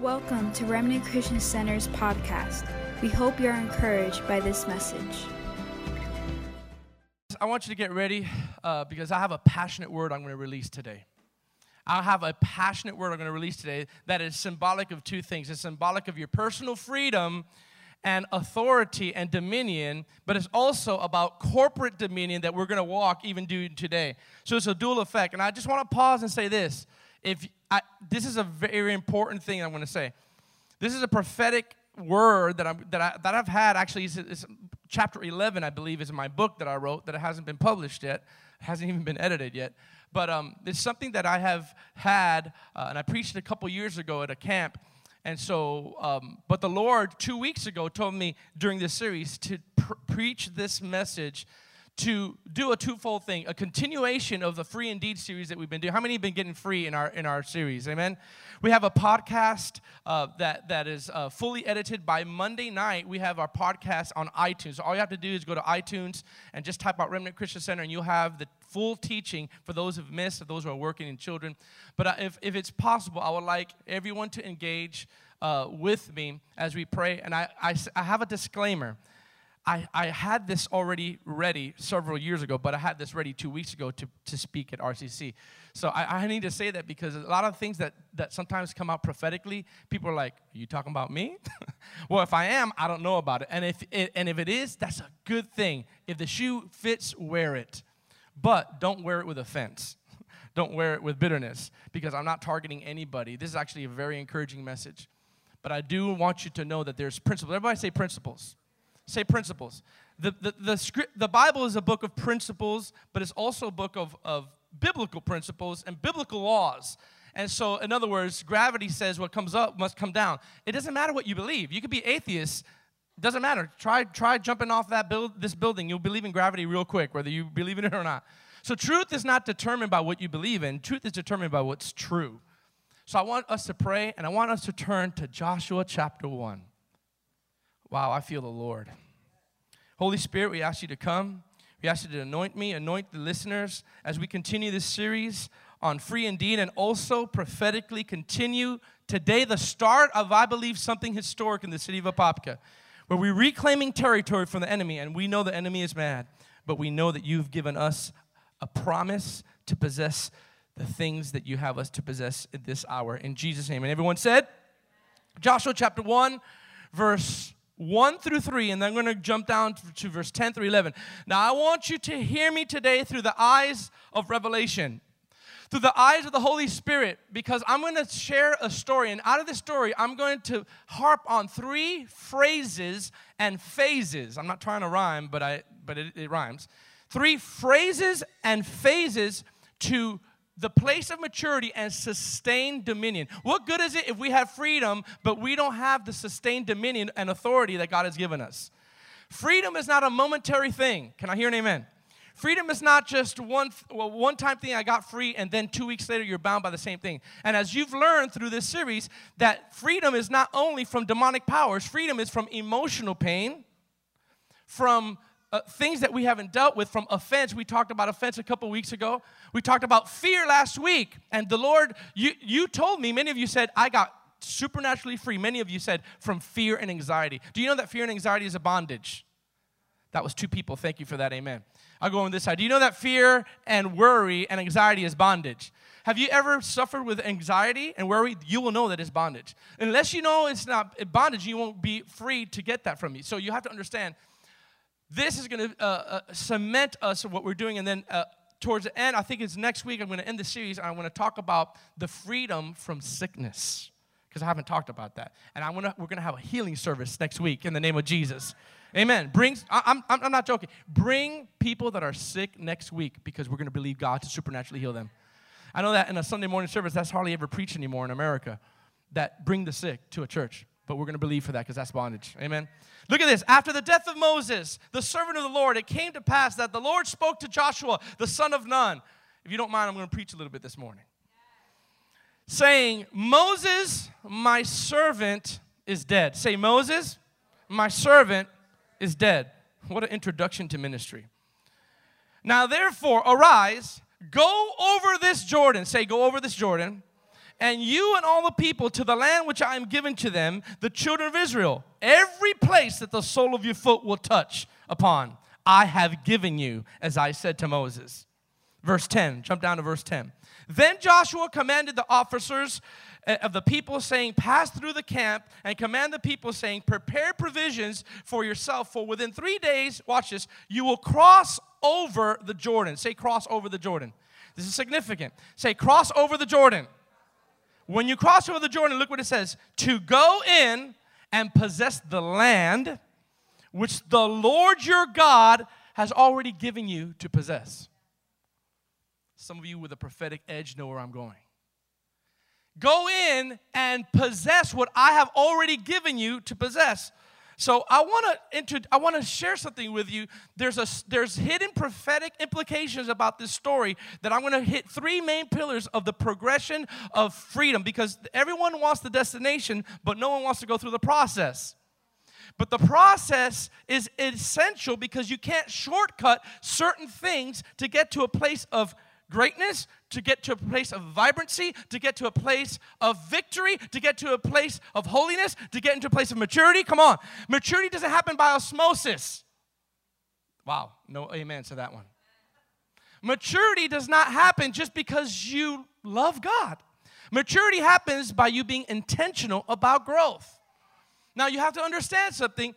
Welcome to Remnant Christian Center's podcast. We hope you're encouraged by this message. I want you to get ready uh, because I have a passionate word I'm going to release today. I have a passionate word I'm going to release today that is symbolic of two things. It's symbolic of your personal freedom and authority and dominion, but it's also about corporate dominion that we're going to walk even do today. So it's a dual effect. And I just want to pause and say this. If I, this is a very important thing I'm going to say. This is a prophetic word that, I'm, that, I, that I've had actually, it's, it's chapter 11, I believe, is in my book that I wrote that it hasn't been published yet, hasn't even been edited yet. But um, it's something that I have had, uh, and I preached a couple years ago at a camp. And so, um, but the Lord two weeks ago told me during this series to pr- preach this message to do a twofold thing a continuation of the free indeed series that we've been doing how many have been getting free in our in our series amen we have a podcast uh, that that is uh, fully edited by monday night we have our podcast on itunes so all you have to do is go to itunes and just type out remnant christian center and you'll have the full teaching for those who've missed, for those who are working in children. But uh, if, if it's possible, I would like everyone to engage uh, with me as we pray. And I, I, I have a disclaimer. I, I had this already ready several years ago, but I had this ready two weeks ago to, to speak at RCC. So I, I need to say that because a lot of things that, that sometimes come out prophetically, people are like, Are you talking about me? well, if I am, I don't know about it. And if it, and if it is, that's a good thing. If the shoe fits, wear it. But don't wear it with offense. don't wear it with bitterness because I'm not targeting anybody. This is actually a very encouraging message. But I do want you to know that there's principles. Everybody say principles. Say principles. The, the, the, script, the Bible is a book of principles, but it's also a book of, of biblical principles and biblical laws. And so, in other words, gravity says what comes up must come down. It doesn't matter what you believe. You could be atheist doesn't matter. Try, try jumping off that build, this building. You'll believe in gravity real quick, whether you believe in it or not. So truth is not determined by what you believe in. Truth is determined by what's true. So I want us to pray, and I want us to turn to Joshua chapter 1. Wow, I feel the Lord. Holy Spirit, we ask you to come. We ask you to anoint me, anoint the listeners as we continue this series on free indeed, and also prophetically continue today the start of, I believe, something historic in the city of Apopka where we're reclaiming territory from the enemy, and we know the enemy is mad, but we know that you've given us a promise to possess the things that you have us to possess in this hour. In Jesus' name. And everyone said, Joshua chapter 1, verse 1 through 3, and then I'm going to jump down to verse 10 through 11. Now, I want you to hear me today through the eyes of revelation through the eyes of the Holy Spirit because I'm going to share a story. And out of this story, I'm going to harp on three phrases and phases. I'm not trying to rhyme, but, I, but it, it rhymes. Three phrases and phases to the place of maturity and sustained dominion. What good is it if we have freedom, but we don't have the sustained dominion and authority that God has given us? Freedom is not a momentary thing. Can I hear an amen? Freedom is not just one well, one time thing I got free and then 2 weeks later you're bound by the same thing. And as you've learned through this series that freedom is not only from demonic powers, freedom is from emotional pain, from uh, things that we haven't dealt with from offense. We talked about offense a couple weeks ago. We talked about fear last week. And the Lord, you, you told me, many of you said, I got supernaturally free. Many of you said, from fear and anxiety. Do you know that fear and anxiety is a bondage? That was two people. Thank you for that. Amen. I'll go on this side. Do you know that fear and worry and anxiety is bondage? Have you ever suffered with anxiety and worry? You will know that it's bondage. Unless you know it's not bondage, you won't be free to get that from me. So you have to understand this is going to uh, uh, cement us what we're doing. And then uh, towards the end, I think it's next week, I'm going to end the series I want to talk about the freedom from sickness because I haven't talked about that. And I wanna, we're going to have a healing service next week in the name of Jesus. Amen. Bring, I'm, I'm, I'm not joking. Bring people that are sick next week because we're going to believe God to supernaturally heal them. I know that in a Sunday morning service, that's hardly ever preached anymore in America, that bring the sick to a church. But we're going to believe for that because that's bondage. Amen. Look at this. After the death of Moses, the servant of the Lord, it came to pass that the Lord spoke to Joshua, the son of Nun. If you don't mind, I'm going to preach a little bit this morning. Saying, Moses, my servant, is dead. Say, Moses, my servant, is dead. What an introduction to ministry. Now, therefore, arise, go over this Jordan. Say, go over this Jordan, and you and all the people to the land which I am giving to them, the children of Israel. Every place that the sole of your foot will touch upon, I have given you, as I said to Moses. Verse 10, jump down to verse 10. Then Joshua commanded the officers uh, of the people, saying, Pass through the camp and command the people, saying, Prepare provisions for yourself, for within three days, watch this, you will cross over the Jordan. Say, cross over the Jordan. This is significant. Say, cross over the Jordan. When you cross over the Jordan, look what it says to go in and possess the land which the Lord your God has already given you to possess. Some of you with a prophetic edge know where I'm going. Go in and possess what I have already given you to possess. So I want to I want to share something with you. There's a there's hidden prophetic implications about this story that I'm going to hit three main pillars of the progression of freedom because everyone wants the destination, but no one wants to go through the process. But the process is essential because you can't shortcut certain things to get to a place of greatness, to get to a place of vibrancy, to get to a place of victory, to get to a place of holiness, to get into a place of maturity. Come on. Maturity doesn't happen by osmosis. Wow, no amen to that one. Maturity does not happen just because you love God. Maturity happens by you being intentional about growth. Now, you have to understand something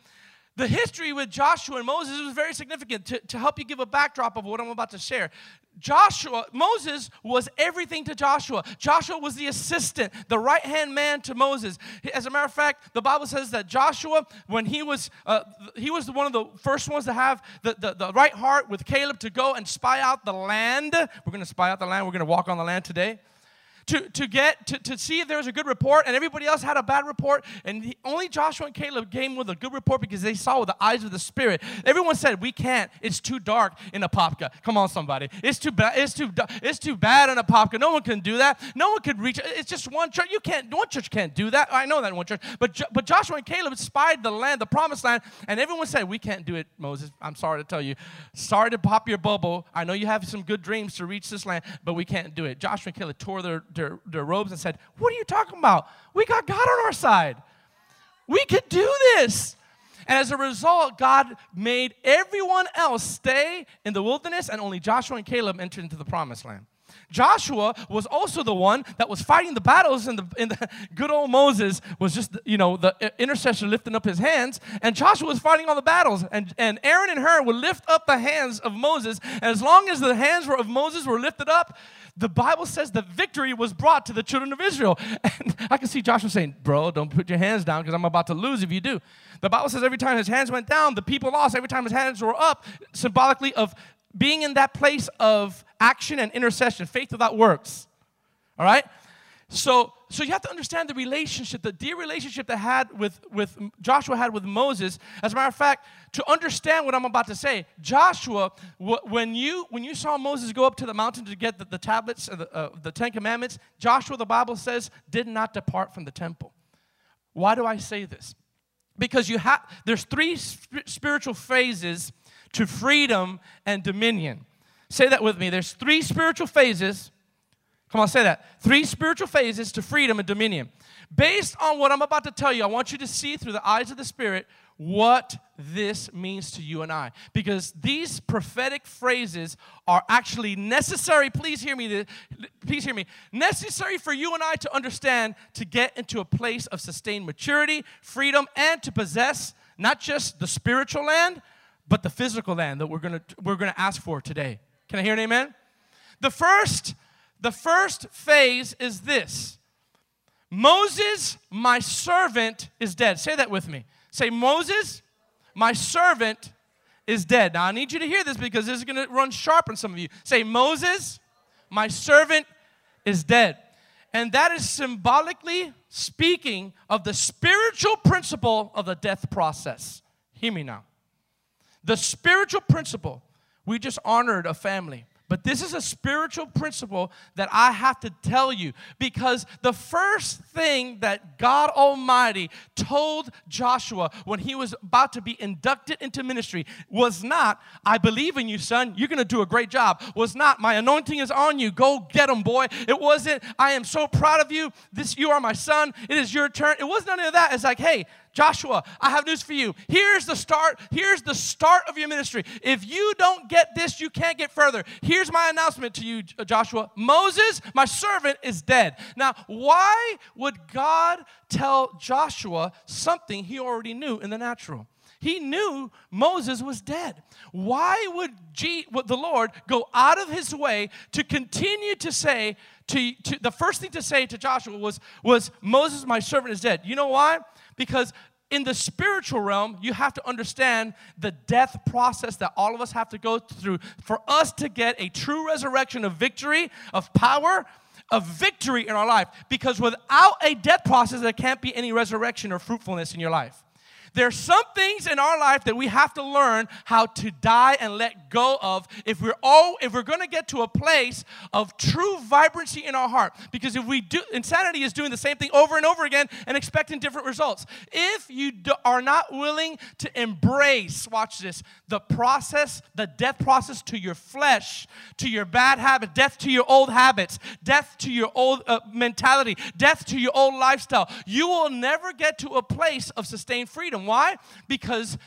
the history with Joshua and Moses was very significant to, to help you give a backdrop of what I'm about to share. Joshua, Moses was everything to Joshua. Joshua was the assistant, the right hand man to Moses. As a matter of fact, the Bible says that Joshua, when he was, uh, he was one of the first ones to have the, the, the right heart with Caleb to go and spy out the land. We're going to spy out the land. We're going to walk on the land today to, to get to, to see if there was a good report and everybody else had a bad report and he, only joshua and caleb came with a good report because they saw with the eyes of the spirit. Everyone said we can't. It's too dark in apopka. Come on somebody. It's too bad it's too it's too bad in apopka. No one can do that. No one could reach it's just one church. You can't one church can't do that. I know that one church. But but joshua and caleb spied the land the promised land and everyone said we can't do it moses. I'm sorry to tell you. Sorry to pop your bubble. I know you have some good dreams to reach this land but we can't do it. Joshua and caleb tore their their, their robes and said, What are you talking about? We got God on our side. We could do this. And as a result, God made everyone else stay in the wilderness, and only Joshua and Caleb entered into the promised land. Joshua was also the one that was fighting the battles, and the, the good old Moses was just, you know, the intercessor lifting up his hands, and Joshua was fighting all the battles. And, and Aaron and Hur would lift up the hands of Moses, and as long as the hands were, of Moses were lifted up, the Bible says the victory was brought to the children of Israel. And I can see Joshua saying, Bro, don't put your hands down because I'm about to lose if you do. The Bible says every time his hands went down, the people lost. Every time his hands were up, symbolically of being in that place of action and intercession, faith without works. All right? So, so you have to understand the relationship, the dear relationship that had with, with Joshua had with Moses. As a matter of fact, to understand what I'm about to say, Joshua, when you when you saw Moses go up to the mountain to get the, the tablets, of the, uh, the Ten Commandments, Joshua, the Bible says, did not depart from the temple. Why do I say this? Because you have there's three sp- spiritual phases to freedom and dominion. Say that with me. There's three spiritual phases. Come on, say that. Three spiritual phases to freedom and dominion. Based on what I'm about to tell you, I want you to see through the eyes of the Spirit what this means to you and I. Because these prophetic phrases are actually necessary. Please hear me. Please hear me. Necessary for you and I to understand to get into a place of sustained maturity, freedom, and to possess not just the spiritual land, but the physical land that we're gonna we're gonna ask for today. Can I hear an amen? The first, the first phase is this. Moses, my servant, is dead. Say that with me. Say, Moses, my servant is dead. Now I need you to hear this because this is gonna run sharp on some of you. Say, Moses, my servant is dead. And that is symbolically speaking of the spiritual principle of the death process. Hear me now. The spiritual principle, we just honored a family. But this is a spiritual principle that I have to tell you because the first thing that God Almighty told Joshua when he was about to be inducted into ministry was not, I believe in you, son, you're to do a great job. Was not, my anointing is on you, go get him, boy. It wasn't, I am so proud of you. This, you are my son. It is your turn. It wasn't none of that. It's like, hey, Joshua, I have news for you. Here's the start. Here's the start of your ministry. If you don't get this, you can't get further. Here's my announcement to you, Joshua. Moses, my servant, is dead. Now, why would God tell Joshua something he already knew in the natural? He knew Moses was dead. Why would, G, would the Lord go out of his way to continue to say, to, to, the first thing to say to Joshua was, was Moses, my servant, is dead. You know why? Because in the spiritual realm, you have to understand the death process that all of us have to go through for us to get a true resurrection of victory, of power, of victory in our life. Because without a death process, there can't be any resurrection or fruitfulness in your life. There's some things in our life that we have to learn how to die and let go of if we're all if we're going to get to a place of true vibrancy in our heart. Because if we do insanity is doing the same thing over and over again and expecting different results. If you do, are not willing to embrace, watch this, the process, the death process to your flesh, to your bad habit, death to your old habits, death to your old uh, mentality, death to your old lifestyle, you will never get to a place of sustained freedom. Why? Because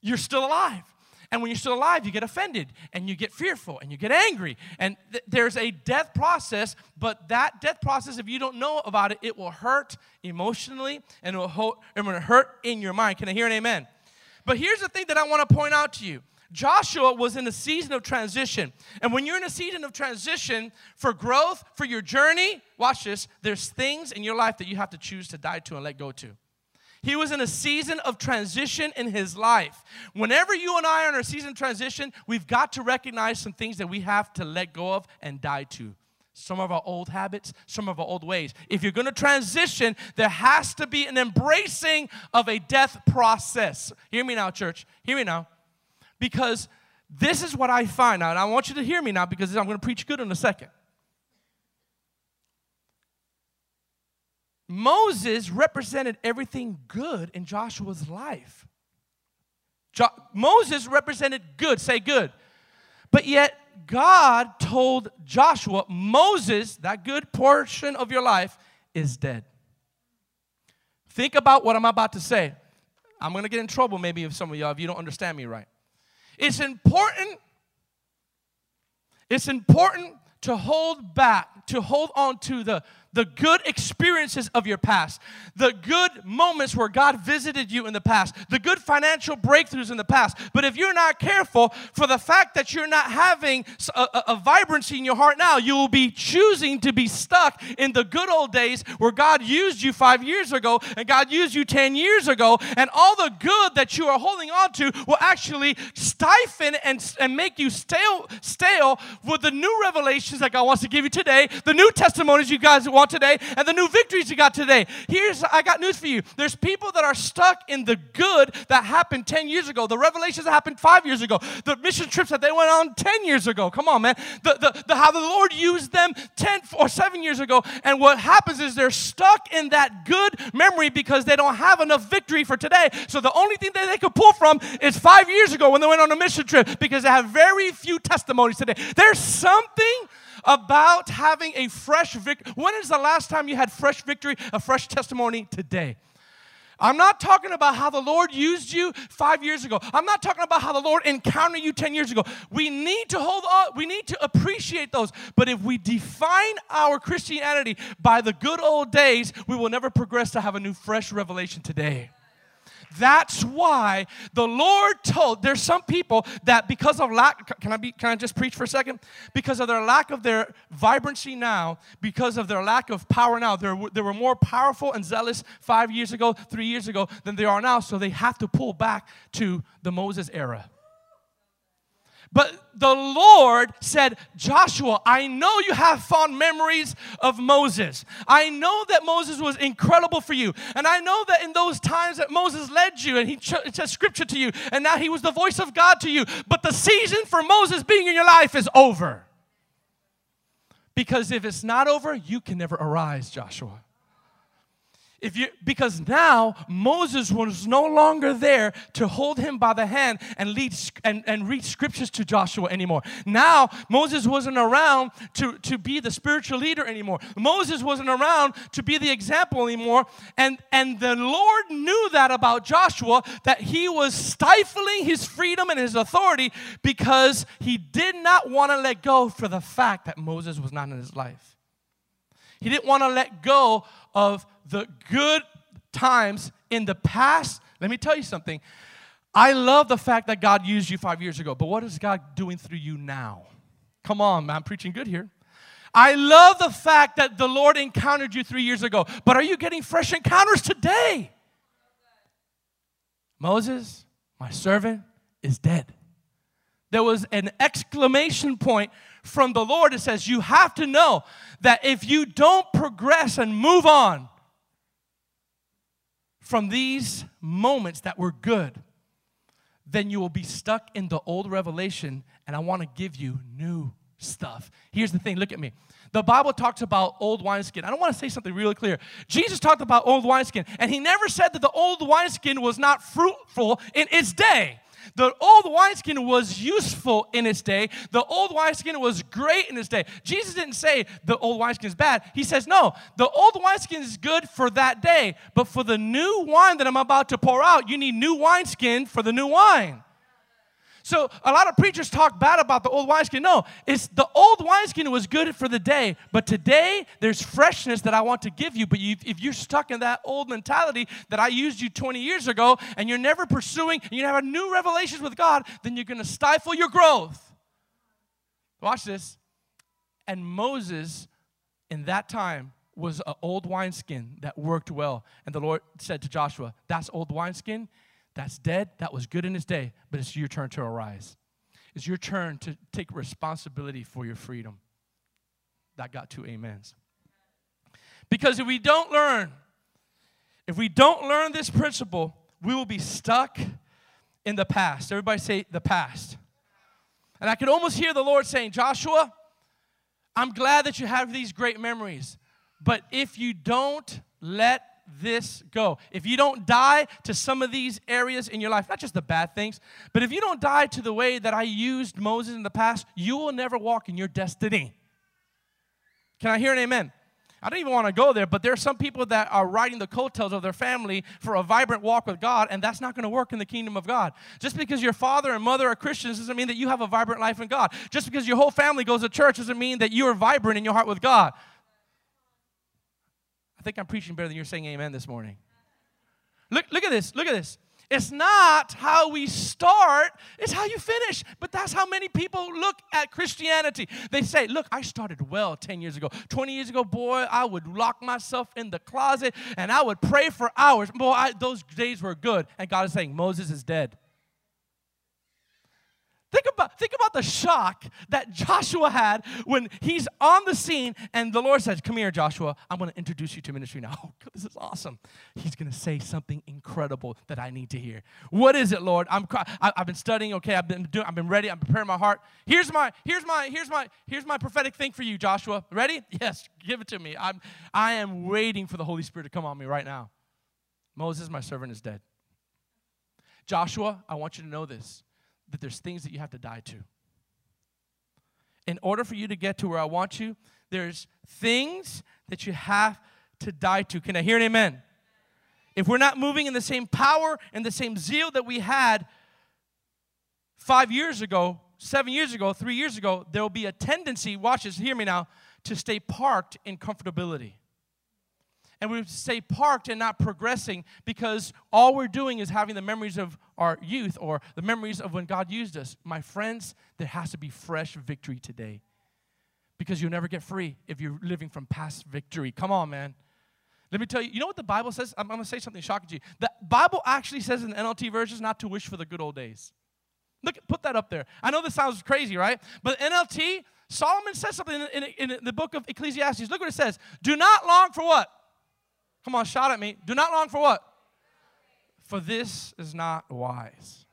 you're still alive. And when you're still alive, you get offended and you get fearful and you get angry. And th- there's a death process, but that death process, if you don't know about it, it will hurt emotionally and it will, ho- it will hurt in your mind. Can I hear an amen? But here's the thing that I want to point out to you. Joshua was in a season of transition. And when you're in a season of transition for growth, for your journey, watch this, there's things in your life that you have to choose to die to and let go to. He was in a season of transition in his life. Whenever you and I are in a season of transition, we've got to recognize some things that we have to let go of and die to. Some of our old habits, some of our old ways. If you're going to transition, there has to be an embracing of a death process. Hear me now, church. Hear me now. Because this is what I find out. and I want you to hear me now because I'm going to preach good in a second. Moses represented everything good in Joshua's life. Jo- Moses represented good, say good. But yet, God told Joshua, Moses, that good portion of your life, is dead. Think about what I'm about to say. I'm going to get in trouble maybe if some of y'all if you don't understand me right. It's important it's important to hold back, to hold on to the the good experiences of your past, the good moments where God visited you in the past, the good financial breakthroughs in the past. But if you're not careful, for the fact that you're not having a, a, a vibrancy in your heart now, you will be choosing to be stuck in the good old days where God used you five years ago and God used you 10 years ago, and all the good that you are holding on to will actually stifle and, and make you stale, stale with the new revelations that God wants to give you today, the new testimonies you guys want today and the new victories you got today. Here's, I got news for you. There's people that are stuck in the good that happened 10 years ago, the revelations that happened five years ago, the mission trips that they went on 10 years ago. Come on, man. The, the, the, how the Lord used them 10 or seven years ago. And what happens is they're stuck in that good memory because they don't have enough victory for today. So the only thing that they could pull from is five years ago when they went on a mission trip because they have very few testimonies today. There's something about having a fresh victory. When is the last time you had fresh victory, a fresh testimony? Today. I'm not talking about how the Lord used you five years ago. I'm not talking about how the Lord encountered you 10 years ago. We need to hold up, we need to appreciate those. But if we define our Christianity by the good old days, we will never progress to have a new, fresh revelation today. That's why the Lord told there's some people that because of lack can I be can I just preach for a second? Because of their lack of their vibrancy now, because of their lack of power now, they they were more powerful and zealous 5 years ago, 3 years ago than they are now, so they have to pull back to the Moses era. But the Lord said, Joshua, I know you have fond memories of Moses. I know that Moses was incredible for you. And I know that in those times that Moses led you and he ch- said scripture to you, and now he was the voice of God to you. But the season for Moses being in your life is over. Because if it's not over, you can never arise, Joshua. If you, because now Moses was no longer there to hold him by the hand and lead and, and read scriptures to Joshua anymore. Now Moses wasn't around to, to be the spiritual leader anymore. Moses wasn't around to be the example anymore. And, and the Lord knew that about Joshua, that he was stifling his freedom and his authority because he did not want to let go for the fact that Moses was not in his life. He didn't want to let go of the good times in the past, let me tell you something. I love the fact that God used you five years ago, but what is God doing through you now? Come on, man, I'm preaching good here. I love the fact that the Lord encountered you three years ago, but are you getting fresh encounters today? Moses, my servant, is dead. There was an exclamation point from the Lord it says, You have to know that if you don't progress and move on, from these moments that were good, then you will be stuck in the old revelation, and I want to give you new stuff. Here's the thing look at me. The Bible talks about old wineskin. I don't want to say something really clear. Jesus talked about old wineskin, and he never said that the old wineskin was not fruitful in its day. The old wineskin was useful in its day. The old wineskin was great in its day. Jesus didn't say the old wineskin is bad. He says, no, the old wineskin is good for that day, but for the new wine that I'm about to pour out, you need new wineskin for the new wine. So a lot of preachers talk bad about the old wineskin. No, it's the old wineskin was good for the day, but today there's freshness that I want to give you. But you, if you're stuck in that old mentality that I used you 20 years ago, and you're never pursuing, and you have a new revelations with God, then you're going to stifle your growth. Watch this. And Moses, in that time, was an old wineskin that worked well. And the Lord said to Joshua, That's old wineskin that's dead. That was good in its day, but it's your turn to arise. It's your turn to take responsibility for your freedom. That got two amens. Because if we don't learn, if we don't learn this principle, we will be stuck in the past. Everybody say the past. And I could almost hear the Lord saying, Joshua, I'm glad that you have these great memories, but if you don't let this go. If you don't die to some of these areas in your life, not just the bad things, but if you don't die to the way that I used Moses in the past, you will never walk in your destiny. Can I hear an amen? I don't even want to go there, but there are some people that are riding the coattails of their family for a vibrant walk with God, and that's not going to work in the kingdom of God. Just because your father and mother are Christians doesn't mean that you have a vibrant life in God. Just because your whole family goes to church doesn't mean that you are vibrant in your heart with God think I'm preaching better than you're saying amen this morning. Look, look at this. Look at this. It's not how we start, it's how you finish. But that's how many people look at Christianity. They say, Look, I started well 10 years ago. 20 years ago, boy, I would lock myself in the closet and I would pray for hours. Boy, I, those days were good. And God is saying, Moses is dead. Think about, think about the shock that Joshua had when he's on the scene and the Lord says, Come here, Joshua. I'm going to introduce you to ministry now. Oh, this is awesome. He's going to say something incredible that I need to hear. What is it, Lord? I'm, I've been studying, okay? I've been doing, I've been ready. I'm preparing my heart. Here's my, here's my, here's my, here's my prophetic thing for you, Joshua. Ready? Yes, give it to me. I'm, I am waiting for the Holy Spirit to come on me right now. Moses, my servant, is dead. Joshua, I want you to know this that there's things that you have to die to. In order for you to get to where I want you, there's things that you have to die to. Can I hear an amen? If we're not moving in the same power and the same zeal that we had five years ago, seven years ago, three years ago, there will be a tendency, watch this, hear me now, to stay parked in comfortability and we stay parked and not progressing because all we're doing is having the memories of our youth or the memories of when God used us. My friends, there has to be fresh victory today because you'll never get free if you're living from past victory. Come on, man. Let me tell you, you know what the Bible says? I'm, I'm going to say something shocking to you. The Bible actually says in the NLT versions not to wish for the good old days. Look, put that up there. I know this sounds crazy, right? But NLT, Solomon says something in, in, in the book of Ecclesiastes. Look what it says. Do not long for what? Come on, shout at me. Do not long for what? For this is not wise.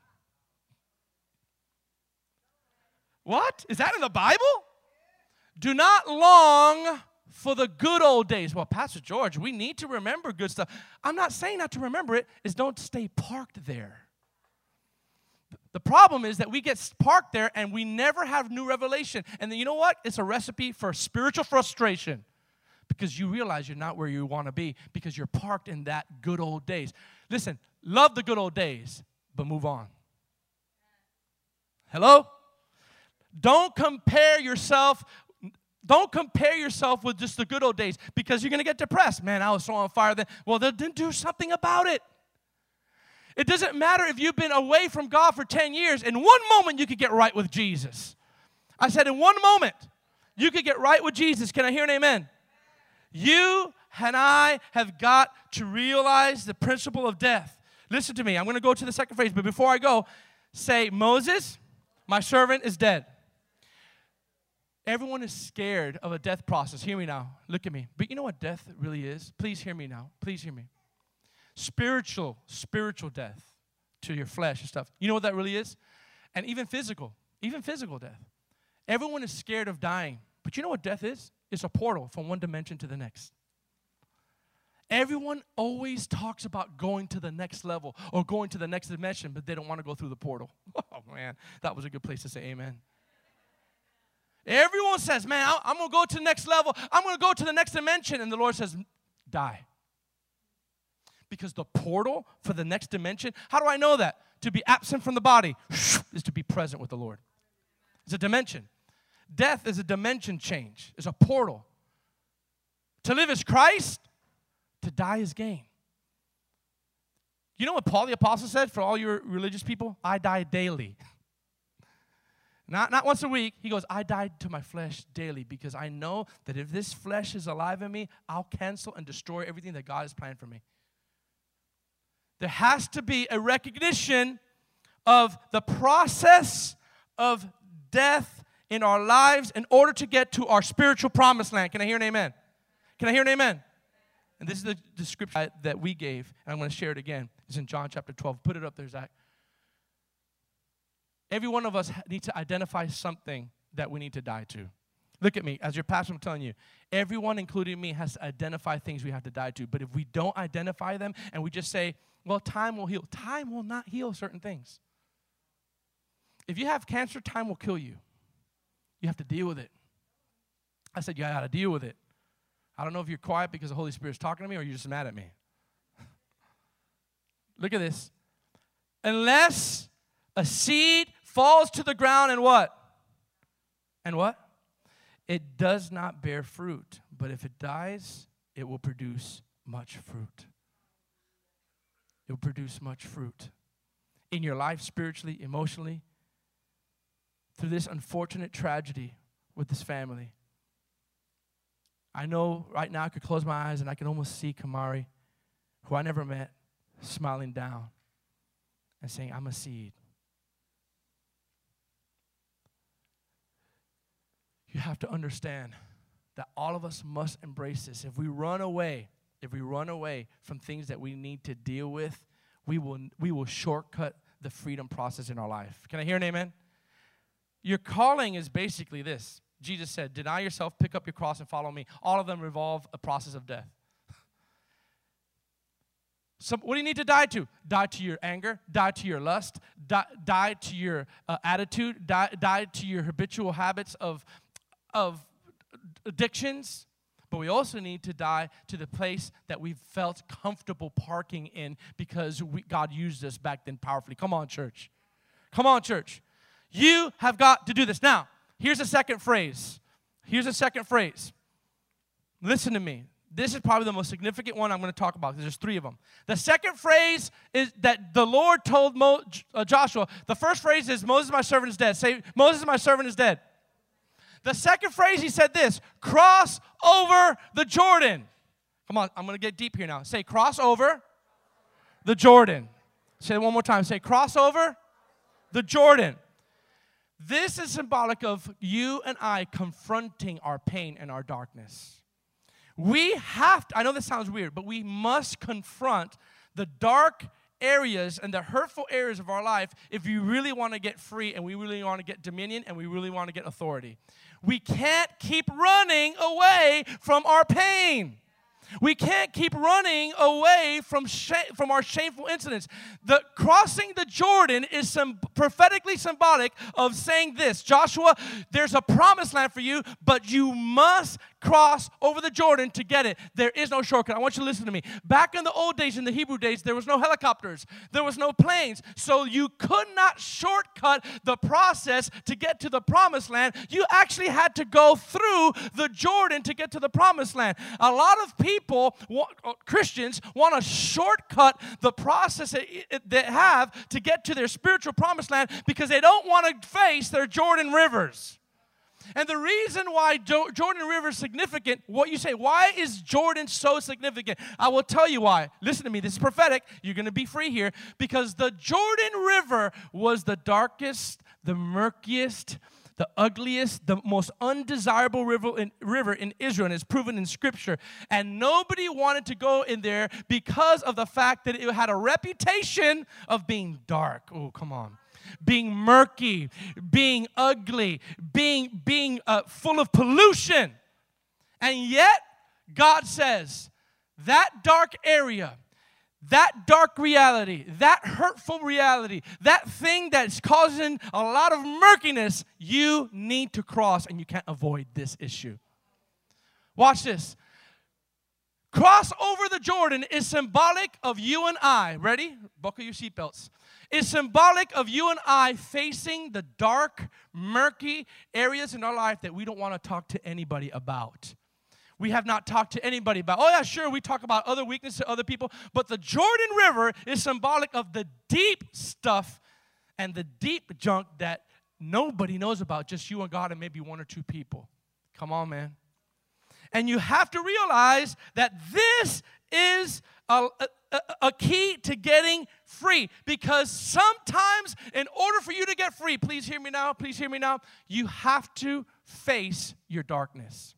What? Is that in the Bible? Do not long for the good old days. Well, Pastor George, we need to remember good stuff. I'm not saying not to remember it, is don't stay parked there. The problem is that we get parked there and we never have new revelation. And then you know what? It's a recipe for spiritual frustration because you realize you're not where you want to be because you're parked in that good old days. Listen, love the good old days, but move on. Hello? Don't compare yourself don't compare yourself with just the good old days because you're going to get depressed. Man, I was so on fire then. Well, then do something about it. It doesn't matter if you've been away from God for 10 years. In one moment, you could get right with Jesus. I said, in one moment, you could get right with Jesus. Can I hear an amen? You and I have got to realize the principle of death. Listen to me. I'm going to go to the second phrase, but before I go, say, Moses, my servant, is dead. Everyone is scared of a death process. Hear me now. Look at me. But you know what death really is? Please hear me now. Please hear me. Spiritual, spiritual death to your flesh and stuff. You know what that really is? And even physical, even physical death. Everyone is scared of dying. But you know what death is? It's a portal from one dimension to the next. Everyone always talks about going to the next level or going to the next dimension, but they don't want to go through the portal. Oh, man, that was a good place to say amen. Everyone says, Man, I'm going to go to the next level. I'm going to go to the next dimension. And the Lord says, Die. Because the portal for the next dimension, how do I know that? To be absent from the body is to be present with the Lord. It's a dimension. Death is a dimension change, it's a portal. To live is Christ, to die is gain. You know what Paul the Apostle said for all your religious people? I die daily. Not, not once a week. He goes, I died to my flesh daily because I know that if this flesh is alive in me, I'll cancel and destroy everything that God has planned for me. There has to be a recognition of the process of death in our lives in order to get to our spiritual promised land. Can I hear an amen? Can I hear an amen? And this is the, description that we gave, and I'm going to share it again. It's in John chapter 12. Put it up there, Zach. Every one of us needs to identify something that we need to die to. Look at me, as your pastor, I'm telling you, everyone, including me, has to identify things we have to die to. But if we don't identify them and we just say, well, time will heal, time will not heal certain things. If you have cancer, time will kill you. You have to deal with it. I said, you got to deal with it. I don't know if you're quiet because the Holy Spirit's talking to me or you're just mad at me. Look at this. Unless a seed falls to the ground and what? And what? It does not bear fruit, but if it dies, it will produce much fruit. It will produce much fruit in your life, spiritually, emotionally, through this unfortunate tragedy with this family. I know right now I could close my eyes and I can almost see Kamari, who I never met, smiling down and saying, I'm a seed. you have to understand that all of us must embrace this. If we run away, if we run away from things that we need to deal with, we will, we will shortcut the freedom process in our life. Can I hear an amen? Your calling is basically this. Jesus said, Deny yourself, pick up your cross, and follow me. All of them revolve a process of death. So, what do you need to die to? Die to your anger, die to your lust, die, die to your uh, attitude, die, die to your habitual habits of, of addictions, but we also need to die to the place that we felt comfortable parking in because we, God used us back then powerfully. Come on, church. Come on, church. You have got to do this. Now, here's a second phrase. Here's a second phrase. Listen to me. This is probably the most significant one I'm going to talk about there's three of them. The second phrase is that the Lord told Mo, uh, Joshua. The first phrase is Moses, my servant, is dead. Say, Moses, my servant, is dead. The second phrase, he said this cross over the Jordan. Come on, I'm going to get deep here now. Say, cross over the Jordan. Say it one more time. Say, cross over the Jordan. This is symbolic of you and I confronting our pain and our darkness. We have to, I know this sounds weird, but we must confront the dark areas and the hurtful areas of our life if we really want to get free and we really want to get dominion and we really want to get authority. We can't keep running away from our pain. We can't keep running away from, from our shameful incidents. The crossing the Jordan is some prophetically symbolic of saying this Joshua, there's a promised land for you, but you must cross over the Jordan to get it. There is no shortcut. I want you to listen to me. Back in the old days, in the Hebrew days, there was no helicopters, there was no planes, so you could not shortcut the process to get to the promised land. You actually had to go through the Jordan to get to the promised land. A lot of people, uh, Christians, want to shortcut the process that they have to get to their spiritual promised land because they don't want to face their Jordan rivers. And the reason why jo- Jordan River is significant, what you say, why is Jordan so significant? I will tell you why. Listen to me, this is prophetic. You're going to be free here because the Jordan River was the darkest, the murkiest, the ugliest, the most undesirable river in, river in Israel, and it's proven in Scripture. And nobody wanted to go in there because of the fact that it had a reputation of being dark. Oh, come on being murky, being ugly, being, being uh, full of pollution. And yet, God says, that dark area, that dark reality, that hurtful reality, that thing that's causing a lot of murkiness, you need to cross and you can't avoid this issue. Watch this. Cross over the Jordan is symbolic of you and I. Ready? Buckle your seatbelts is symbolic of you and I facing the dark, murky areas in our life that we don't want to talk to anybody about. We have not talked to anybody about. Oh, yeah, sure, we talk about other weaknesses to other people, but the Jordan River is symbolic of the deep stuff and the deep junk that nobody knows about, just you and God and maybe one or two people. Come on, man. And you have to realize that this is a, a, a, key to getting free because sometimes, in order for you to get free, please hear me now, please hear me now, you have to face your darkness.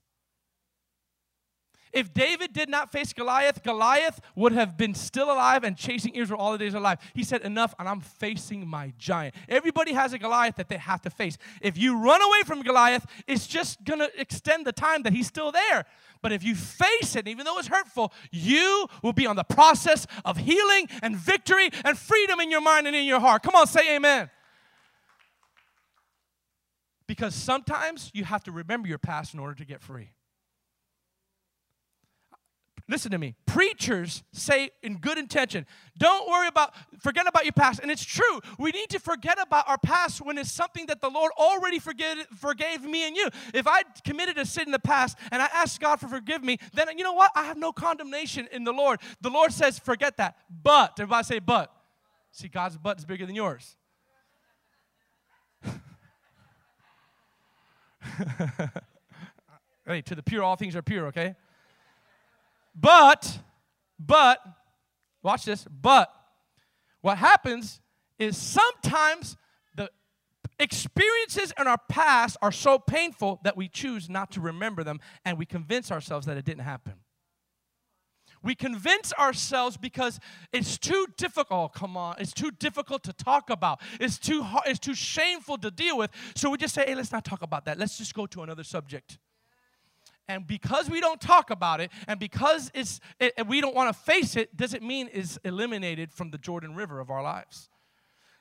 If David did not face Goliath, Goliath would have been still alive and chasing Israel all the days of life. He said, Enough, and I'm facing my giant. Everybody has a Goliath that they have to face. If you run away from Goliath, it's just going to extend the time that he's still there. But if you face it, even though it's hurtful, you will be on the process of healing and victory and freedom in your mind and in your heart. Come on, say amen. Because sometimes you have to remember your past in order to get free. Listen to me. Preachers say in good intention, don't worry about, forget about your past. And it's true. We need to forget about our past when it's something that the Lord already forgave, forgave me and you. If I committed a sin in the past and I asked God for forgive me, then you know what? I have no condemnation in the Lord. The Lord says, forget that. But, everybody say, but. See, God's butt is bigger than yours. hey, to the pure, all things are pure, okay? But, but, watch this, but what happens is sometimes the experiences in our past are so painful that we choose not to remember them and we convince ourselves that it didn't happen. We convince ourselves because it's too difficult. Oh, come on, it's too difficult to talk about. It's too hard, it's too shameful to deal with. So we just say, "Hey, let's not talk about that. Let's just go to another subject." And because we don't talk about it, and because it's, it, we don't want to face it, doesn't mean it's eliminated from the Jordan River of our lives.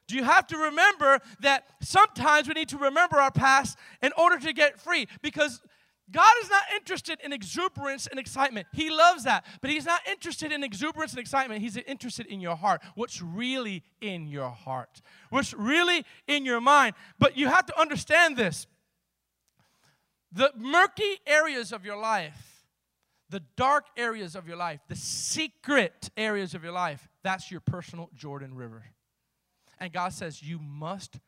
Do you have to remember that sometimes we need to remember our past in order to get free? Because God is not interested in exuberance and excitement. He loves that. But He's not interested in exuberance and excitement. He's interested in your heart. What's really in your heart? What's really in your mind? But you have to understand this the murky areas of your life, the dark areas of your life, the secret areas of your life, that's your personal Jordan River. And God says you must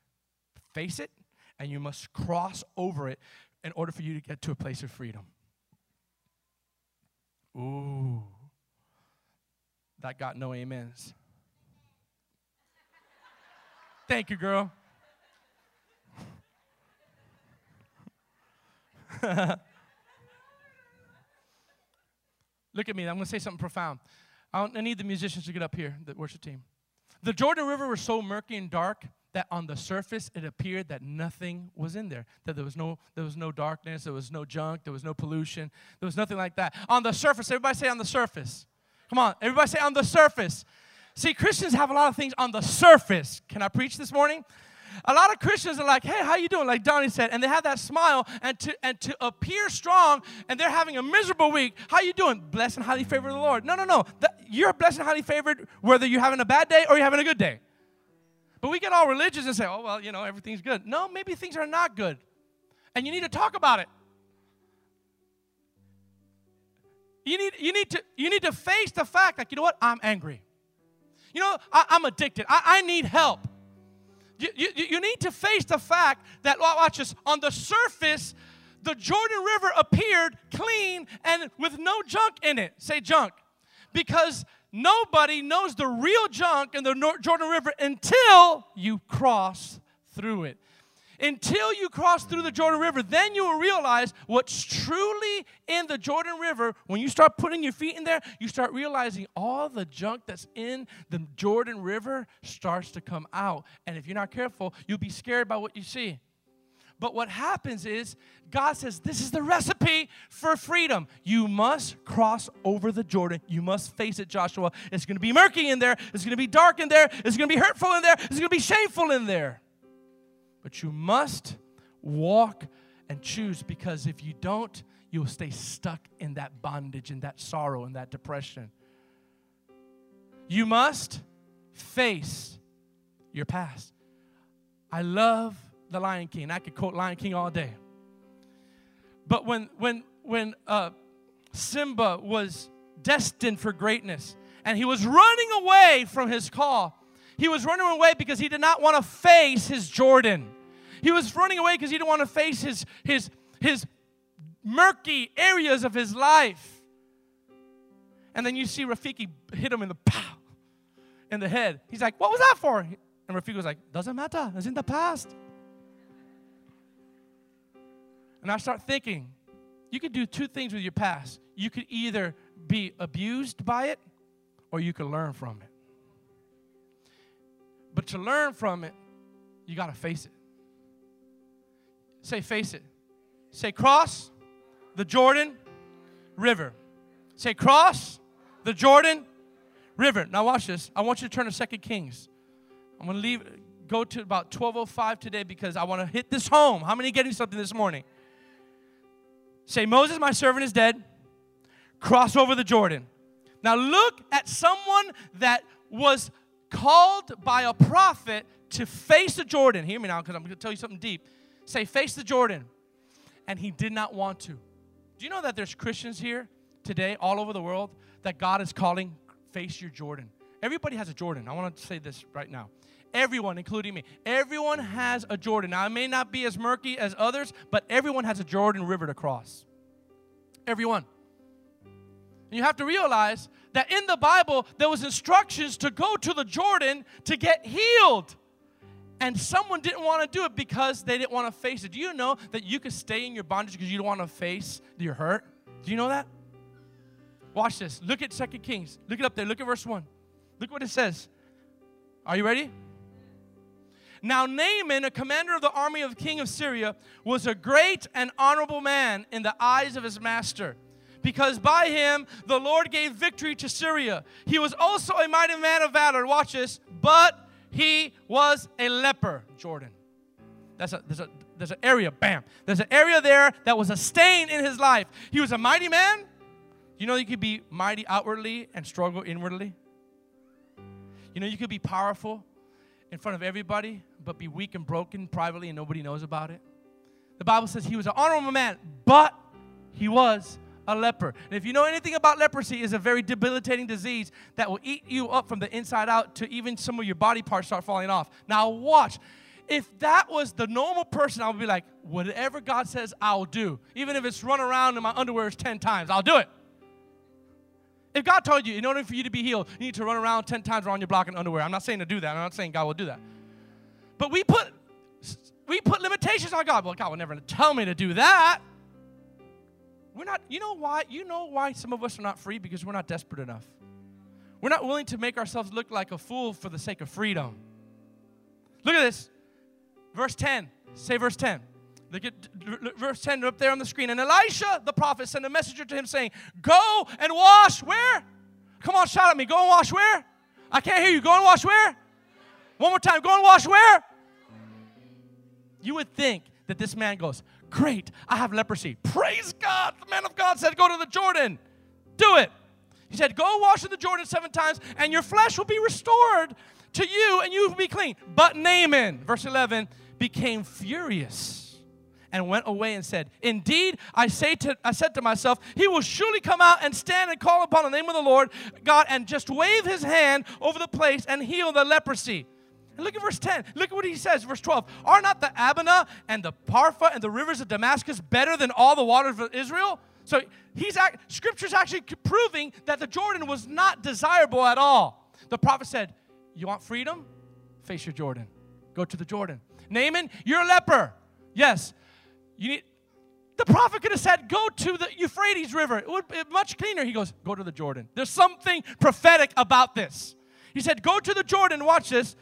face it and you must cross over it in order for you to get to a place of freedom. Ooh, that got no amens. Thank you, girl. Look at me. I'm going to say something profound. I need the musicians to get up here, the worship team. The Jordan River was so murky and dark that on the surface it appeared that nothing was in there. That there was no there was no darkness, there was no junk, there was no pollution, there was nothing like that. On the surface, everybody say on the surface. Come on, everybody say on the surface. See, Christians have a lot of things on the surface. Can I preach this morning? A lot of Christians are like, "Hey, how you doing?" Like Donnie said, and they have that smile, and to and to appear strong, and they're having a miserable week. How you doing? Blessed and highly favored of the Lord. No, no, no. That, you're blessed and highly favored whether you're having a bad day or you're having a good day. But we get all religious and say, "Oh well, you know, everything's good." No, maybe things are not good, and you need to talk about it. You need, you need, to, you need to face the fact, like, you know what? I'm angry. You know, I, am addicted. I, I need help. You, you, you need to face the fact that, watch this, on the surface, the Jordan River appeared clean and with no junk in it. Say junk. Because nobody knows the real junk in the Jordan River until you cross through it until you cross through the Jordan River. Then you will realize what's truly in the Jordan River. When you start putting your feet in there, you start realizing all the junk that's in the Jordan River starts to come out. And if you're not careful, you'll be scared by what you see. But what happens is God says, This is the recipe for freedom. You must cross over the Jordan. You must face it, Joshua. It's going to be murky in there. It's going to be dark in there. It's going to be hurtful in there. It's going to be shameful in there. But you must walk and choose because if you don't, you'll stay stuck in that bondage, in that sorrow, in that depression. You must face your past. I love the Lion King. I could quote Lion King all day. But when when when uh, Simba was destined for greatness and he was running away from his call, he was running away because he did not want to face his Jordan. He was running away because he didn't want to face his, his, his murky areas of his life. And then you see Rafiki hit him in the pow, in the head. He's like, What was that for? And Rafiki was like, Doesn't matter. It's in the past. And I start thinking, you could do two things with your past. You could either be abused by it or you could learn from it. But to learn from it, you got to face it. Say, face it. Say, cross the Jordan River. Say, cross the Jordan River. Now, watch this. I want you to turn to Second Kings. I'm going to leave, go to about 1205 today because I want to hit this home. How many getting something this morning? Say, Moses, my servant, is dead. Cross over the Jordan. Now, look at someone that was called by a prophet to face the Jordan. Hear me now because I'm going to tell you something deep. Say, face the Jordan. And he did not want to. Do you know that there's Christians here today, all over the world, that God is calling, face your Jordan? Everybody has a Jordan. I want to say this right now. Everyone, including me, everyone has a Jordan. Now, it may not be as murky as others, but everyone has a Jordan River to cross. Everyone. And you have to realize that in the Bible, there was instructions to go to the Jordan to get healed and someone didn't want to do it because they didn't want to face it. Do you know that you could stay in your bondage because you don't want to face your hurt? Do you know that? Watch this. Look at Second Kings. Look it up there. Look at verse 1. Look what it says. Are you ready? Now, Naaman, a commander of the army of the king of Syria, was a great and honorable man in the eyes of his master, because by him the Lord gave victory to Syria. He was also a mighty man of valor. Watch this. But he was a leper, Jordan. That's a, there's, a, there's an area, bam. There's an area there that was a stain in his life. He was a mighty man. You know, you could be mighty outwardly and struggle inwardly. You know, you could be powerful in front of everybody, but be weak and broken privately and nobody knows about it. The Bible says he was an honorable man, but he was a leper. And if you know anything about leprosy, is a very debilitating disease that will eat you up from the inside out to even some of your body parts start falling off. Now watch. If that was the normal person, I would be like, whatever God says, I'll do. Even if it's run around in my underwear 10 times, I'll do it. If God told you, in order for you to be healed, you need to run around 10 times around your block in underwear. I'm not saying to do that. I'm not saying God will do that. But we put we put limitations on God. Well, God will never tell me to do that. We're not, you know why? You know why some of us are not free? Because we're not desperate enough. We're not willing to make ourselves look like a fool for the sake of freedom. Look at this. Verse 10. Say verse 10. Look at verse 10 up there on the screen. And Elisha, the prophet, sent a messenger to him saying, Go and wash where? Come on, shout at me. Go and wash where? I can't hear you. Go and wash where? One more time. Go and wash where? You would think that this man goes, Great, I have leprosy. Praise God. The man of God said, Go to the Jordan. Do it. He said, Go wash in the Jordan seven times, and your flesh will be restored to you, and you will be clean. But Naaman, verse 11, became furious and went away and said, Indeed, I say to I said to myself, He will surely come out and stand and call upon the name of the Lord God and just wave his hand over the place and heal the leprosy. And look at verse 10. Look at what he says, verse 12. Are not the Abana and the Pharpar and the rivers of Damascus better than all the waters of Israel? So he's act, scripture's actually proving that the Jordan was not desirable at all. The prophet said, You want freedom? Face your Jordan. Go to the Jordan. Naaman, you're a leper. Yes. You need the prophet could have said, Go to the Euphrates River. It would be much cleaner. He goes, Go to the Jordan. There's something prophetic about this. He said, Go to the Jordan, watch this,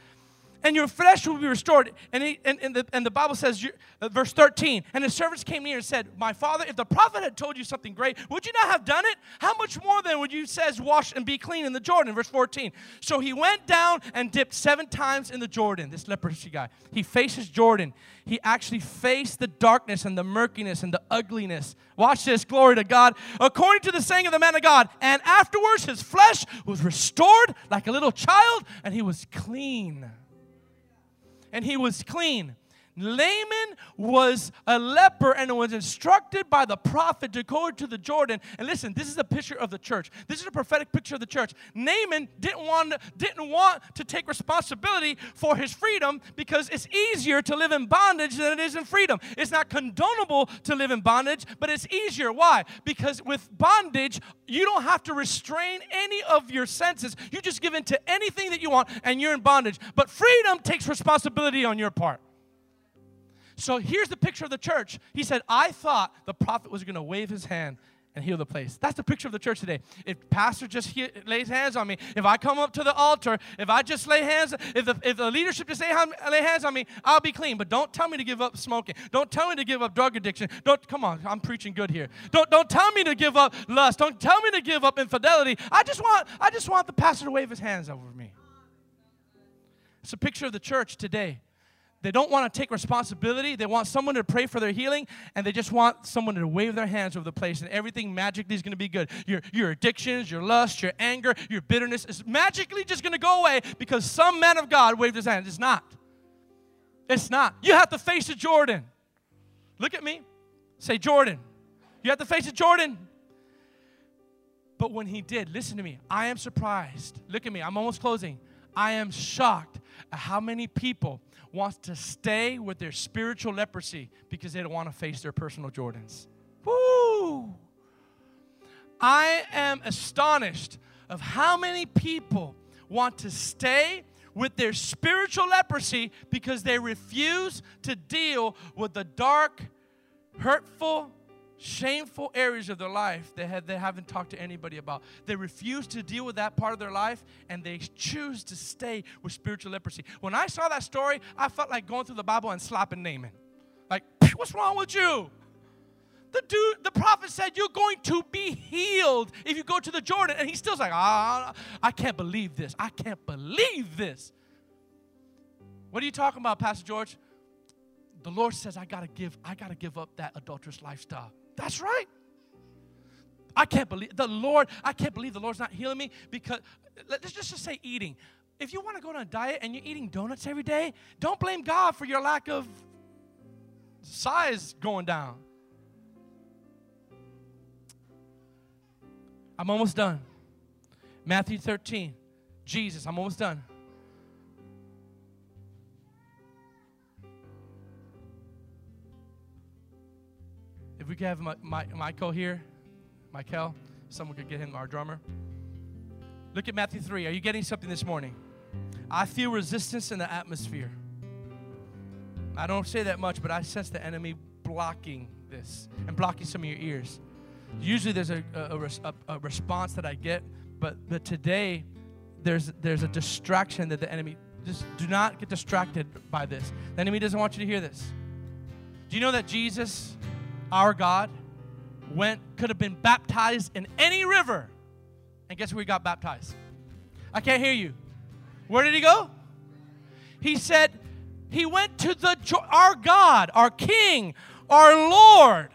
and your flesh will be restored. And, he, and, and, the, and the Bible says, uh, verse 13, and his servants came near and said, My father, if the prophet had told you something great, would you not have done it? How much more then would you says wash and be clean in the Jordan? Verse 14. So he went down and dipped seven times in the Jordan, this leprosy guy. He faces Jordan. He actually faced the darkness and the murkiness and the ugliness. Watch this, glory to God. According to the saying of the man of God, and afterwards his flesh was restored like a little child, and he was clean and he was clean. Naaman was a leper and was instructed by the prophet to go to the Jordan. And listen, this is a picture of the church. This is a prophetic picture of the church. Naaman didn't want, didn't want to take responsibility for his freedom because it's easier to live in bondage than it is in freedom. It's not condonable to live in bondage, but it's easier. Why? Because with bondage, you don't have to restrain any of your senses. You just give in to anything that you want and you're in bondage. But freedom takes responsibility on your part. So here's the picture of the church. He said, I thought the prophet was going to wave his hand and heal the place. That's the picture of the church today. If pastor just he- lays hands on me, if I come up to the altar, if I just lay hands, if the, if the leadership just lay, lay hands on me, I'll be clean. But don't tell me to give up smoking. Don't tell me to give up drug addiction. Don't come on, I'm preaching good here. Don't don't tell me to give up lust. Don't tell me to give up infidelity. I just want I just want the pastor to wave his hands over me. It's a picture of the church today. They don't want to take responsibility. They want someone to pray for their healing, and they just want someone to wave their hands over the place, and everything magically is going to be good. Your, your addictions, your lust, your anger, your bitterness is magically just going to go away because some man of God waved his hand. It's not. It's not. You have to face a Jordan. Look at me. Say, Jordan. You have to face a Jordan. But when he did, listen to me. I am surprised. Look at me. I'm almost closing. I am shocked how many people wants to stay with their spiritual leprosy because they don't want to face their personal Jordans. Woo! I am astonished of how many people want to stay with their spiritual leprosy because they refuse to deal with the dark, hurtful, shameful areas of their life that have, they haven't talked to anybody about. They refuse to deal with that part of their life and they choose to stay with spiritual leprosy. When I saw that story, I felt like going through the Bible and slapping Naaman. Like, what's wrong with you? The dude, the prophet said, You're going to be healed if you go to the Jordan. And he's still like, ah, I can't believe this. I can't believe this. What are you talking about, Pastor George? The Lord says, I gotta give, I gotta give up that adulterous lifestyle. That's right. I can't believe the Lord, I can't believe the Lord's not healing me because let's just, just say eating. If you want to go on a diet and you're eating donuts every day, don't blame God for your lack of size going down. I'm almost done. Matthew 13. Jesus, I'm almost done. If we could have my, my, Michael here, Michael, someone could get him, our drummer. Look at Matthew 3. Are you getting something this morning? I feel resistance in the atmosphere. I don't say that much, but I sense the enemy blocking this and blocking some of your ears. Usually there's a, a, a, a response that I get, but, but today there's, there's a distraction that the enemy, just do not get distracted by this. The enemy doesn't want you to hear this. Do you know that Jesus, our God, went, could have been baptized in any river, and guess where he got baptized? I can't hear you. Where did he go? He said, he went to the our God, our King, our Lord.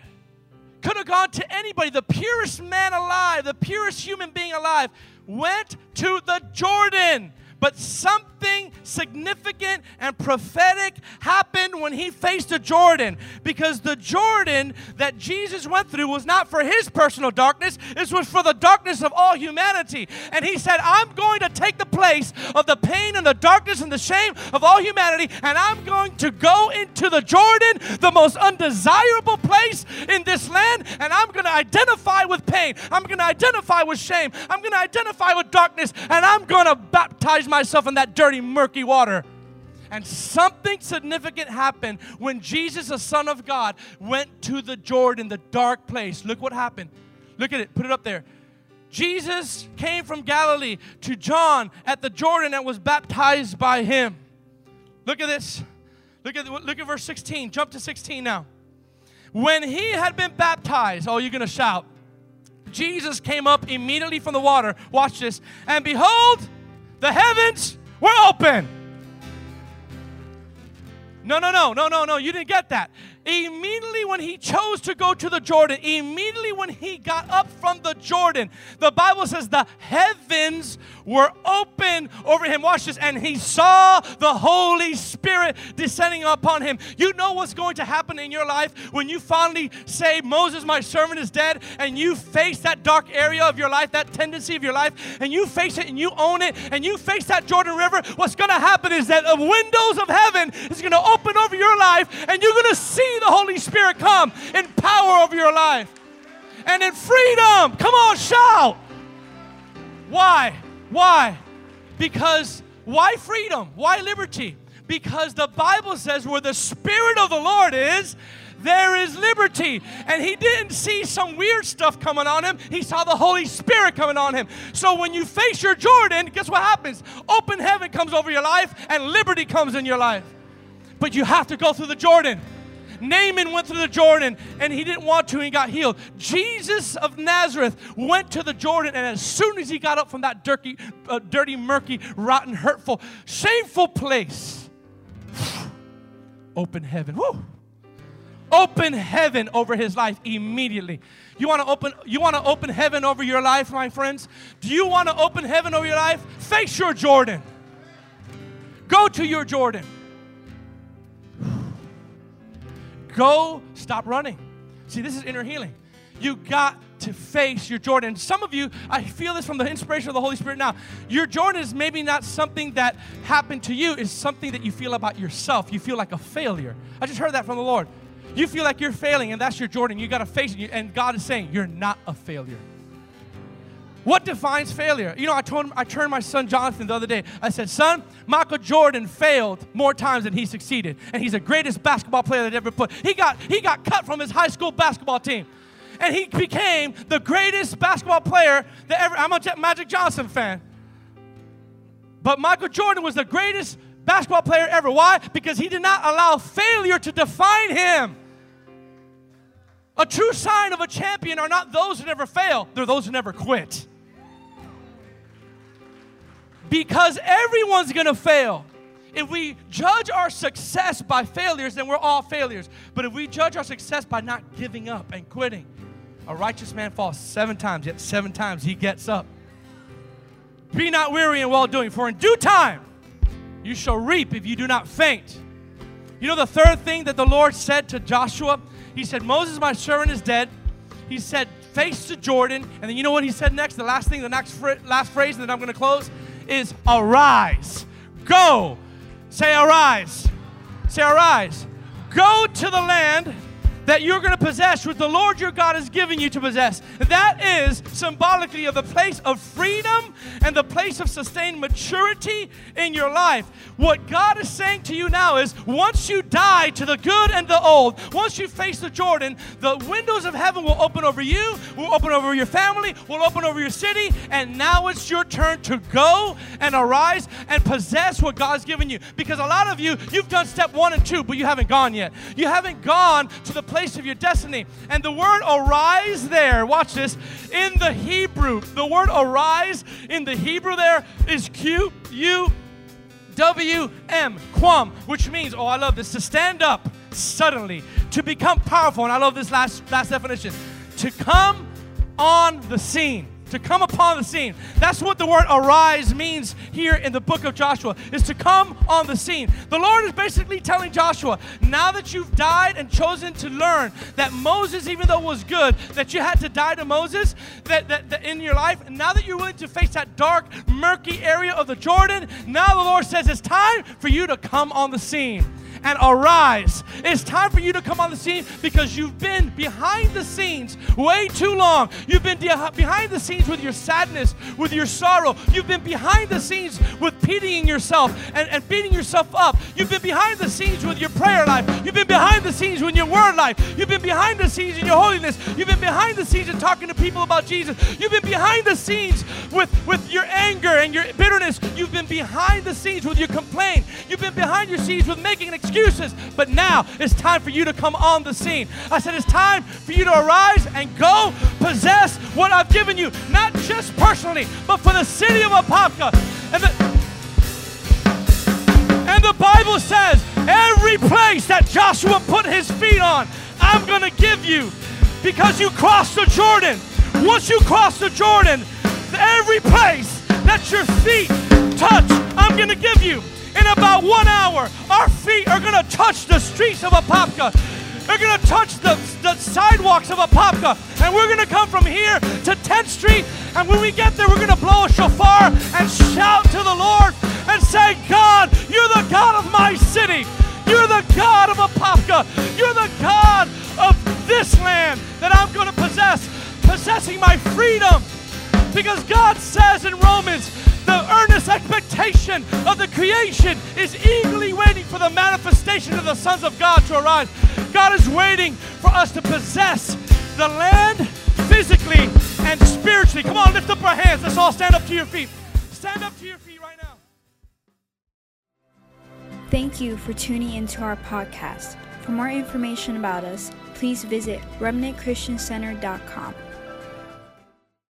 Could have gone to anybody, the purest man alive, the purest human being alive, went to the Jordan. But something significant and prophetic happened when he faced the Jordan because the Jordan that Jesus went through was not for his personal darkness, it was for the darkness of all humanity. And he said, I'm going to take the place of the pain and the darkness and the shame of all humanity, and I'm going to go into the Jordan, the most undesirable place in this land, and I'm going to identify with pain. I'm going to identify with shame. I'm going to identify with darkness, and I'm going to baptize myself in that dirty, murky water. And something significant happened when Jesus, the Son of God, went to the Jordan, the dark place. Look what happened. Look at it, put it up there. Jesus came from Galilee to John at the Jordan and was baptized by him. Look at this. Look at, look at verse 16. Jump to 16 now. When he had been baptized, oh, you're going to shout. Jesus came up immediately from the water. Watch this. And behold, the heavens were open. No, no, no, no, no, no. You didn't get that. Immediately when he chose to go to the Jordan, immediately when he got up from the Jordan, the Bible says the heavens were open over him. Watch this. And he saw the Holy Spirit descending upon him. You know what's going to happen in your life when you finally say, Moses, my servant, is dead, and you face that dark area of your life, that tendency of your life, and you face it and you own it, and you face that Jordan River. What's going to happen is that the windows of heaven is going to open over your life, and you're going to see the Holy Spirit come in power over your life and in freedom. Come on, shout. Why? Why? Because why freedom? Why liberty? Because the Bible says where the Spirit of the Lord is, there is liberty. And he didn't see some weird stuff coming on him, he saw the Holy Spirit coming on him. So when you face your Jordan, guess what happens? Open heaven comes over your life and liberty comes in your life. But you have to go through the Jordan. Naaman went through the Jordan and he didn't want to and he got healed. Jesus of Nazareth went to the Jordan and as soon as he got up from that dirty, uh, dirty murky, rotten, hurtful, shameful place, open heaven. Woo! Open heaven over his life immediately. You want to open you want to open heaven over your life, my friends? Do you want to open heaven over your life? Face your Jordan. Go to your Jordan. Go, stop running. See, this is inner healing. You got to face your Jordan. Some of you, I feel this from the inspiration of the Holy Spirit now. Your Jordan is maybe not something that happened to you, it's something that you feel about yourself. You feel like a failure. I just heard that from the Lord. You feel like you're failing, and that's your Jordan. You got to face it. And God is saying, You're not a failure. What defines failure? You know, I told him, I turned my son Jonathan the other day. I said, son, Michael Jordan failed more times than he succeeded. And he's the greatest basketball player that ever put. He got, he got cut from his high school basketball team. And he became the greatest basketball player that ever. I'm a Magic Johnson fan. But Michael Jordan was the greatest basketball player ever. Why? Because he did not allow failure to define him. A true sign of a champion are not those who never fail, they're those who never quit because everyone's gonna fail. If we judge our success by failures, then we're all failures. But if we judge our success by not giving up and quitting, a righteous man falls seven times, yet seven times he gets up. Be not weary in well doing, for in due time you shall reap if you do not faint. You know the third thing that the Lord said to Joshua? He said, Moses, my servant, is dead. He said, face to Jordan. And then you know what he said next? The last thing, the next fr- last phrase, and then I'm going to close is arise. Go. Say arise. Say arise. Go to the land that you're going to possess, what the Lord your God has given you to possess. That is symbolically of the place of freedom and the place of sustained maturity in your life. What God is saying to you now is once you die to the good and the old, once you face the Jordan, the windows of heaven will open over you, will open over your family, will open over your city, and now it's your turn to go and arise and possess what God's given you. Because a lot of you, you've done step one and two, but you haven't gone yet. You haven't gone to the place place of your destiny. And the word arise there, watch this, in the Hebrew, the word arise in the Hebrew there is Q U W M, quam, which means, oh, I love this, to stand up suddenly, to become powerful. And I love this last, last definition to come on the scene to come upon the scene. That's what the word arise means here in the book of Joshua, is to come on the scene. The Lord is basically telling Joshua, now that you've died and chosen to learn that Moses, even though was good, that you had to die to Moses that, that, that in your life, now that you're willing to face that dark, murky area of the Jordan, now the Lord says it's time for you to come on the scene and arise. It's time for you to come on the scene because you've been behind the scenes way too long. You've been de- behind the scenes with your sadness, with your sorrow. You've been behind the scenes with pitying yourself and, and beating yourself up. You've been behind the scenes with your prayer life. You've been behind the scenes with your word life. You've been behind the scenes in your holiness. You've been behind the scenes in talking to people about Jesus. You've been behind the scenes with, with your anger and your bitterness. You've been behind the scenes with your complaint. You've been behind your scenes with making an excuses, but now it's time for you to come on the scene. I said, it's time for you to arise and go possess what I've given you, not just personally, but for the city of Apopka. And the, and the Bible says, every place that Joshua put his feet on, I'm going to give you because you crossed the Jordan. Once you cross the Jordan, every place that your feet touch, I'm going to give you in about one hour, our feet are going to touch the streets of Apopka. They're going to touch the, the sidewalks of Apopka. And we're going to come from here to 10th Street. And when we get there, we're going to blow a shofar and shout to the Lord and say, God, you're the God of my city. You're the God of Apopka. You're the God of this land that I'm going to possess, possessing my freedom. Because God says in Romans, the earnest expectation of the creation is eagerly waiting for the manifestation of the sons of God to arise. God is waiting for us to possess the land physically and spiritually. Come on, lift up our hands. Let's all stand up to your feet. Stand up to your feet right now. Thank you for tuning into our podcast. For more information about us, please visit remnantchristiancenter.com.